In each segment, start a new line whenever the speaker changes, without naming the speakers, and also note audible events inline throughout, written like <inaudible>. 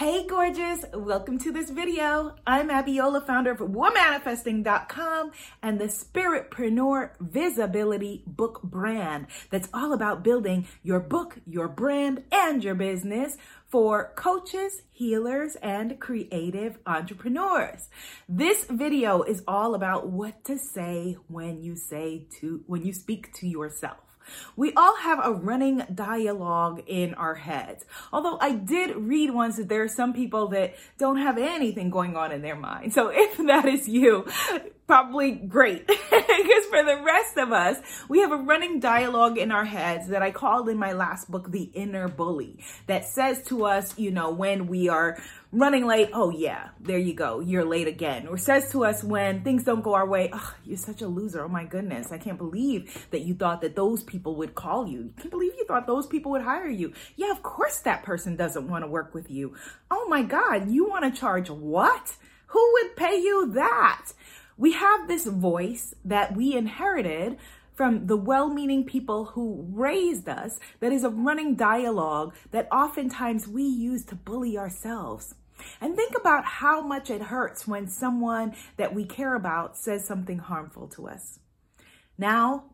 Hey gorgeous, welcome to this video. I'm Abiola, founder of womanifesting.com and the Spiritpreneur Visibility Book brand that's all about building your book, your brand, and your business for coaches, healers, and creative entrepreneurs. This video is all about what to say when you say to, when you speak to yourself. We all have a running dialogue in our heads. Although I did read once that there are some people that don't have anything going on in their mind. So if that is you, probably great. <laughs> because for the rest of us, we have a running dialogue in our heads that I called in my last book, The Inner Bully, that says to us, you know, when we are running late, oh yeah, there you go, you're late again. Or says to us when things don't go our way, oh, you're such a loser. Oh my goodness, I can't believe that you thought that those people would call you. I can't believe you thought those people would hire you. Yeah, of course that person doesn't want to work with you. Oh my God, you want to charge what? Who would pay you that? We have this voice that we inherited from the well meaning people who raised us that is a running dialogue that oftentimes we use to bully ourselves. And think about how much it hurts when someone that we care about says something harmful to us. Now,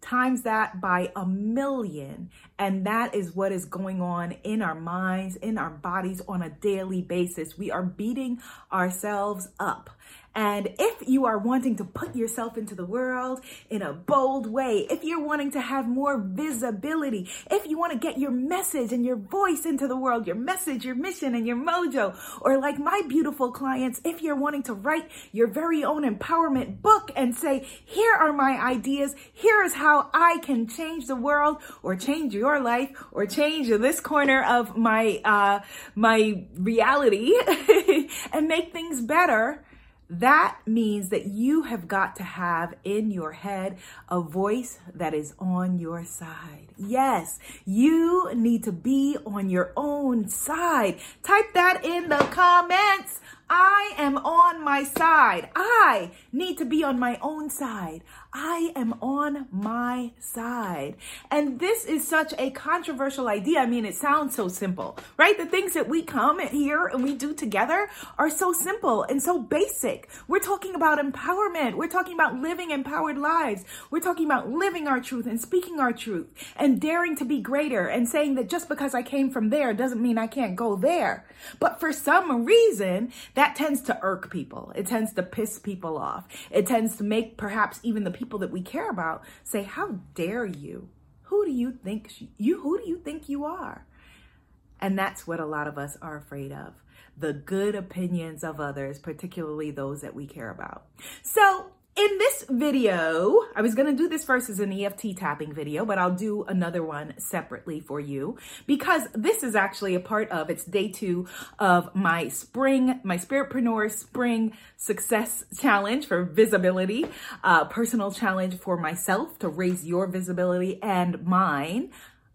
times that by a million. And that is what is going on in our minds, in our bodies on a daily basis. We are beating ourselves up. And if you are wanting to put yourself into the world in a bold way, if you're wanting to have more visibility, if you want to get your message and your voice into the world, your message, your mission, and your mojo, or like my beautiful clients, if you're wanting to write your very own empowerment book and say, here are my ideas, here is how I can change the world or change your life or change this corner of my, uh, my reality <laughs> and make things better that means that you have got to have in your head a voice that is on your side. Yes, you need to be on your own side. Type that in the comments. I am on my side. I need to be on my own side. I am on my side. And this is such a controversial idea. I mean, it sounds so simple, right? The things that we come here and we do together are so simple and so basic. We're talking about empowerment. We're talking about living empowered lives. We're talking about living our truth and speaking our truth and daring to be greater and saying that just because I came from there doesn't mean I can't go there. But for some reason, that tends to irk people. It tends to piss people off. It tends to make perhaps even the people that we care about say, "How dare you? Who do you think you who do you think you are?" And that's what a lot of us are afraid of. The good opinions of others, particularly those that we care about. So, in this video, I was going to do this first as an EFT tapping video, but I'll do another one separately for you because this is actually a part of, it's day two of my spring, my Spiritpreneur Spring Success Challenge for visibility, uh, personal challenge for myself to raise your visibility and mine.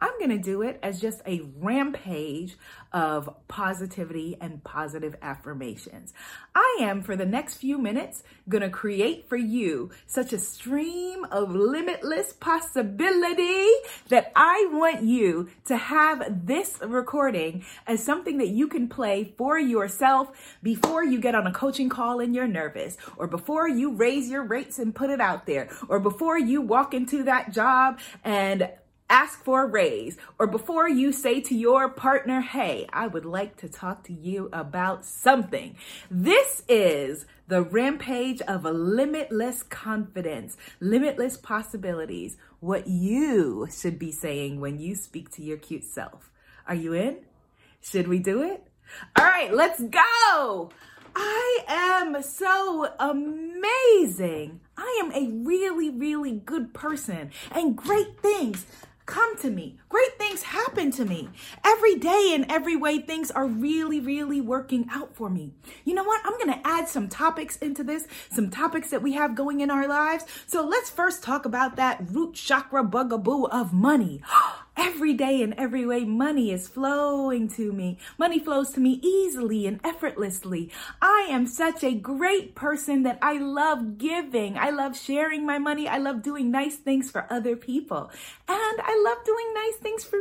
I'm going to do it as just a rampage of positivity and positive affirmations. I am, for the next few minutes, going to create for you such a stream of limitless possibility that I want you to have this recording as something that you can play for yourself before you get on a coaching call and you're nervous, or before you raise your rates and put it out there, or before you walk into that job and ask for a raise, or before you say to your partner, Hey, I would like to talk to you about something. This is the rampage of a limitless confidence, limitless possibilities, what you should be saying when you speak to your cute self. Are you in? Should we do it? All right, let's go. I am so amazing. I am a really, really good person and great things come to me. Great things happen to me. Every day in every way, things are really, really working out for me. You know what? I'm going to add some topics into this, some topics that we have going in our lives. So let's first talk about that root chakra bugaboo of money. <gasps> every day in every way, money is flowing to me. Money flows to me easily and effortlessly. I am such a great person that I love giving. I love sharing my money. I love doing nice things for other people. And I love doing nice things for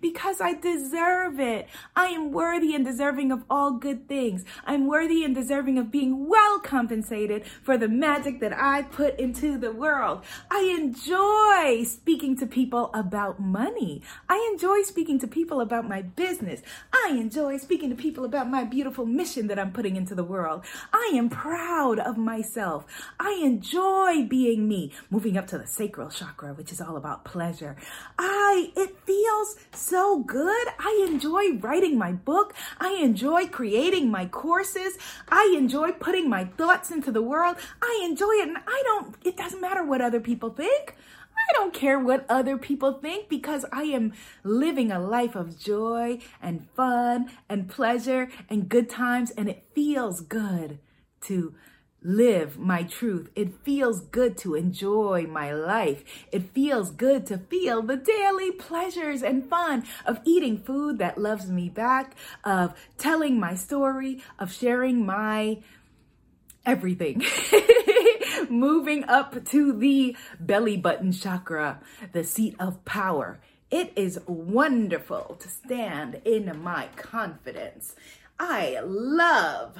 because I deserve it. I am worthy and deserving of all good things. I'm worthy and deserving of being well compensated for the magic that I put into the world. I enjoy speaking to people about money. I enjoy speaking to people about my business. I enjoy speaking to people about my beautiful mission that I'm putting into the world. I am proud of myself. I enjoy being me. Moving up to the sacral chakra, which is all about pleasure. I, it feels so good. I enjoy writing my book. I enjoy creating my courses. I enjoy putting my thoughts into the world. I enjoy it. And I don't, it doesn't matter what other people think. I don't care what other people think because I am living a life of joy and fun and pleasure and good times. And it feels good to live my truth. It feels good to enjoy my life. It feels good to feel the daily pleasures and fun of eating food that loves me back, of telling my story, of sharing my everything. <laughs> Moving up to the belly button chakra, the seat of power. It is wonderful to stand in my confidence. I love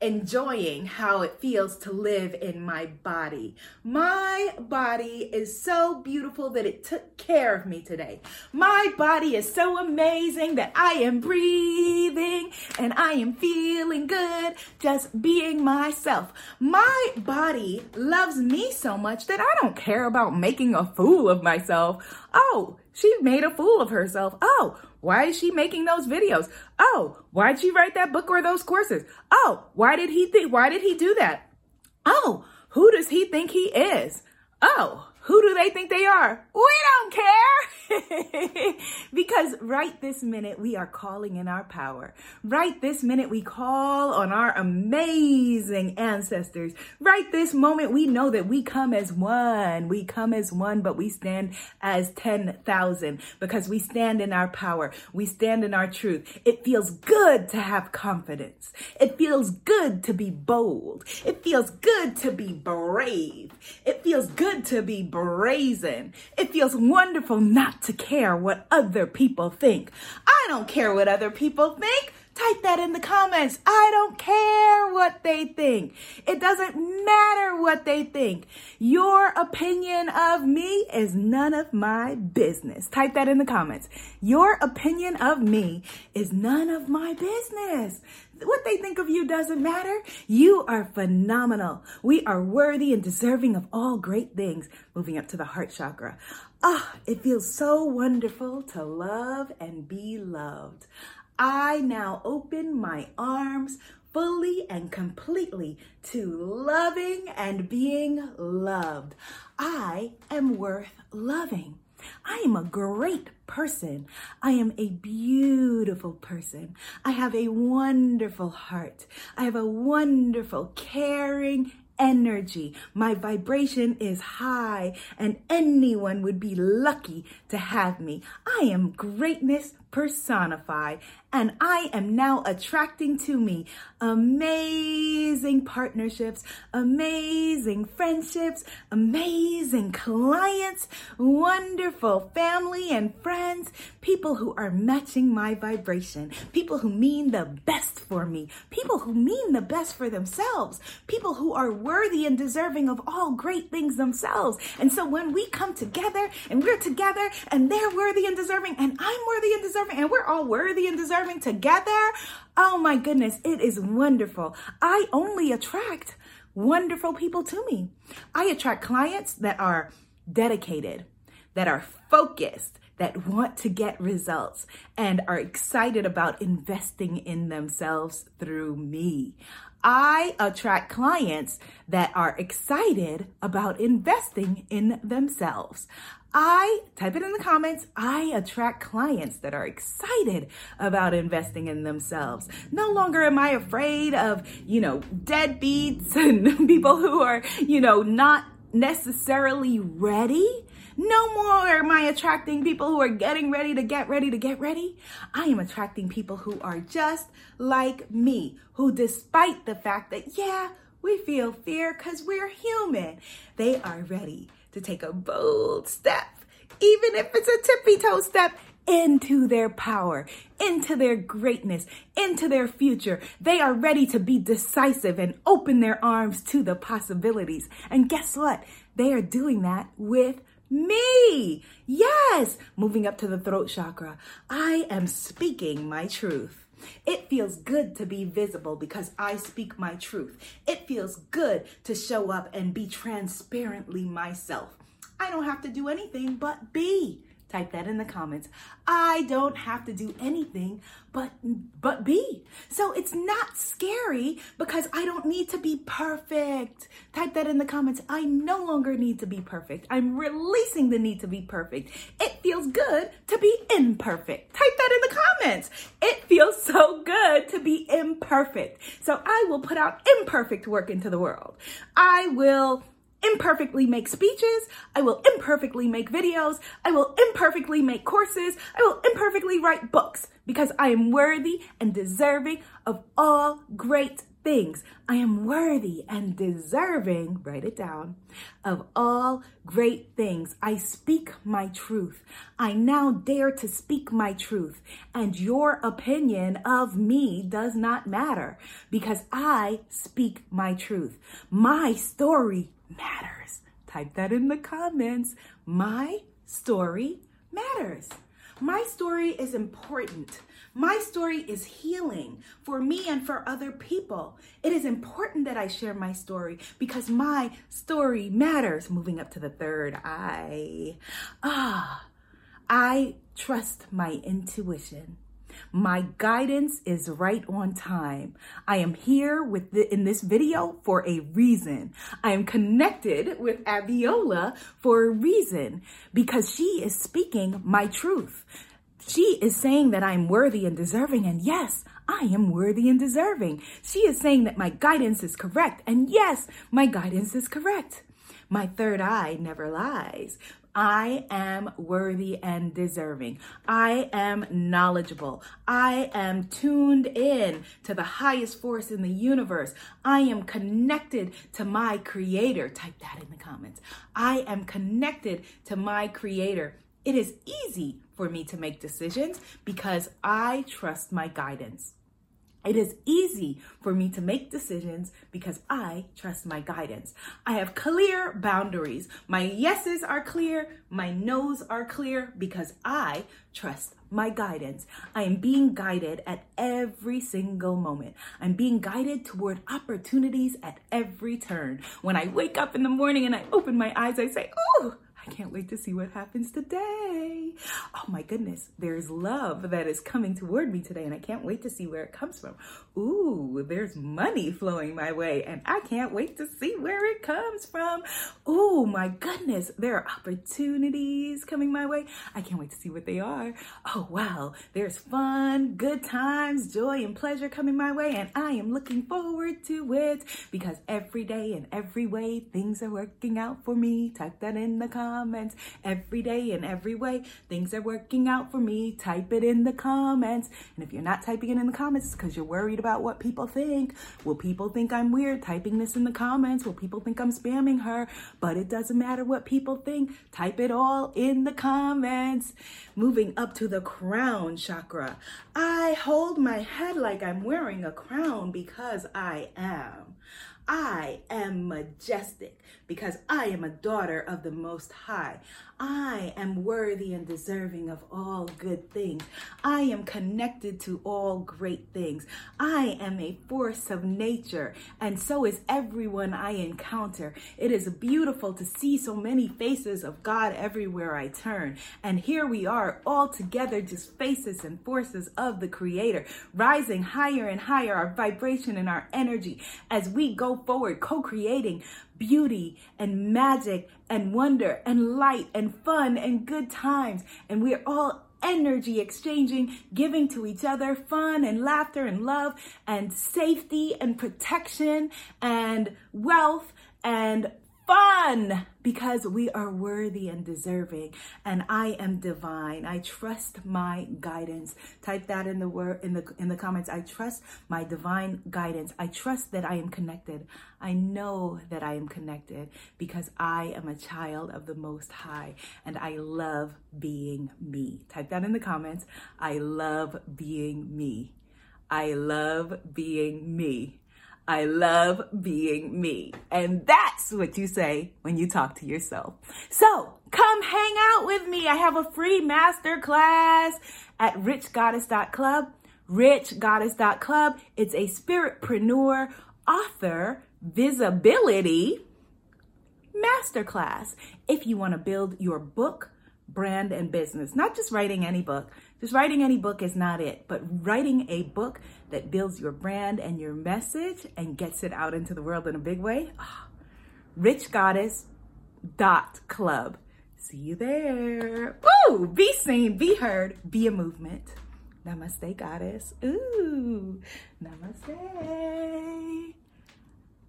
enjoying how it feels to live in my body. My body is so beautiful that it took care of me today. My body is so amazing that I am breathing and I am feeling good just being myself. My body loves me so much that I don't care about making a fool of myself. Oh, she made a fool of herself. Oh, why is she making those videos? Oh, why'd she write that book or those courses? Oh, why did he think, why did he do that? Oh, who does he think he is? Oh, who do they think they are? We don't care. <laughs> because right this minute, we are calling in our power. Right this minute, we call on our amazing ancestors. Right this moment, we know that we come as one. We come as one, but we stand as 10,000 because we stand in our power. We stand in our truth. It feels good to have confidence. It feels good to be bold. It feels good to be brave. It feels good to be brazen. It feels wonderful not to care what other people think. I don't care what other people think. Type that in the comments. I don't care what they think. It doesn't matter what they think. Your opinion of me is none of my business. Type that in the comments. Your opinion of me is none of my business. What they think of you doesn't matter. You are phenomenal. We are worthy and deserving of all great things. Moving up to the heart chakra. Ah, it feels so wonderful to love and be loved. I now open my arms fully and completely to loving and being loved. I am worth loving. I am a great person. I am a beautiful person. I have a wonderful heart. I have a wonderful, caring, energy. My vibration is high and anyone would be lucky to have me. I am greatness personified and I am now attracting to me amazing partnerships, amazing friendships, amazing clients, wonderful family and friends, people who are matching my vibration, people who mean the best for me, people who mean the best for themselves, people who are worthy and deserving of all great things themselves. And so when we come together and we're together and they're worthy and deserving and I'm worthy and deserving and we're all worthy and deserving together. Oh my goodness, it is wonderful. I only attract wonderful people to me. I attract clients that are dedicated, that are focused, that want to get results and are excited about investing in themselves through me. I attract clients that are excited about investing in themselves. I type it in the comments. I attract clients that are excited about investing in themselves. No longer am I afraid of, you know, deadbeats <laughs> and people who are, you know, not necessarily ready No more am I attracting people who are getting ready to get ready to get ready. I am attracting people who are just like me, who despite the fact that, yeah, we feel fear because we're human, they are ready to take a bold step, even if it's a tippy toe step into their power, into their greatness, into their future. They are ready to be decisive and open their arms to the possibilities. And guess what? They are doing that with me. Yes, moving up to the throat chakra. I am speaking my truth. It feels good to be visible because I speak my truth. It feels good to show up and be transparently myself. I don't have to do anything but be. Type that in the comments. I don't have to do anything but but be. So it's not scary because I don't need to be perfect. Type that in the comments. I no longer need to be perfect. I'm releasing the need to be perfect. It feels good to be imperfect. Type that in the comments. It feels so good to be imperfect. So I will put out imperfect work into the world. I will imperfectly make speeches. I will imperfectly make videos. I will imperfectly make courses. I will imperfectly write books because I am worthy and deserving of all great things. I am worthy and deserving, write it down, of all great things. I speak my truth. I now dare to speak my truth. And your opinion of me does not matter because I speak my truth. My story matters. Type that in the comments. My story matters. My story is important. My story is healing for me and for other people. It is important that I share my story because my story matters. Moving up to the third eye. Ah, I trust my intuition. My guidance is right on time. I am here with the, in this video for a reason. I am connected with Abiola for a reason because she is speaking my truth. She is saying that I'm worthy and deserving. And yes, I am worthy and deserving. She is saying that my guidance is correct. And yes, my guidance is correct. My third eye never lies. I am worthy and deserving. I am knowledgeable. I am tuned in to the highest force in the universe. I am connected to my creator. Type that in the comments. I am connected to my creator. It is easy for me to make decisions because I trust my guidance. It is easy for me to make decisions because I trust my guidance. I have clear boundaries. My yeses are clear, my nos are clear because I trust my guidance. I am being guided at every single moment. I'm being guided toward opportunities at every turn. When I wake up in the morning and I open my eyes, I say, Oh, I can't wait to see what happens today. Oh my goodness, there's love that is coming toward me today, and I can't wait to see where it comes from. Ooh, there's money flowing my way, and I can't wait to see where it comes from. Oh my goodness, there are opportunities coming my way. I can't wait to see what they are. Oh wow, there's fun, good times, joy, and pleasure coming my way, and I am looking forward to it because every day and every way things are working out for me. Type that in the comments comments every day in every way. Things are working out for me. Type it in the comments. And if you're not typing it in the comments, because you're worried about what people think. Will people think I'm weird typing this in the comments? Will people think I'm spamming her? But it doesn't matter what people think. Type it all in the comments. Moving up to the crown chakra. I hold my head like I'm wearing a crown because I am. I am majestic because I am a daughter of the Most High. I am worthy and deserving of all good things. I am connected to all great things. I am a force of nature, and so is everyone I encounter. It is beautiful to see so many faces of God everywhere I turn. And here we are, all together, just faces and forces of the Creator, rising higher and higher, our vibration and our energy as we go forward, co creating beauty and magic and wonder and light and fun and good times. And we're all energy exchanging, giving to each other fun and laughter and love and safety and protection and wealth and fun because we are worthy and deserving and I am divine. I trust my guidance. Type that in the word in the in the comments. I trust my divine guidance. I trust that I am connected. I know that I am connected because I am a child of the most high and I love being me. Type that in the comments. I love being me. I love being me. I love being me. And that's what you say when you talk to yourself. So come hang out with me. I have a free master class at richgoddess.club. Richgoddess.club. It's a spiritpreneur author visibility masterclass. If you want to build your book, brand, and business, not just writing any book, just writing any book is not it, but writing a book that builds your brand and your message and gets it out into the world in a big way. Ah, oh, richgoddess.club. See you there. Ooh, be seen, be heard, be a movement. Namaste, goddess. Ooh, namaste.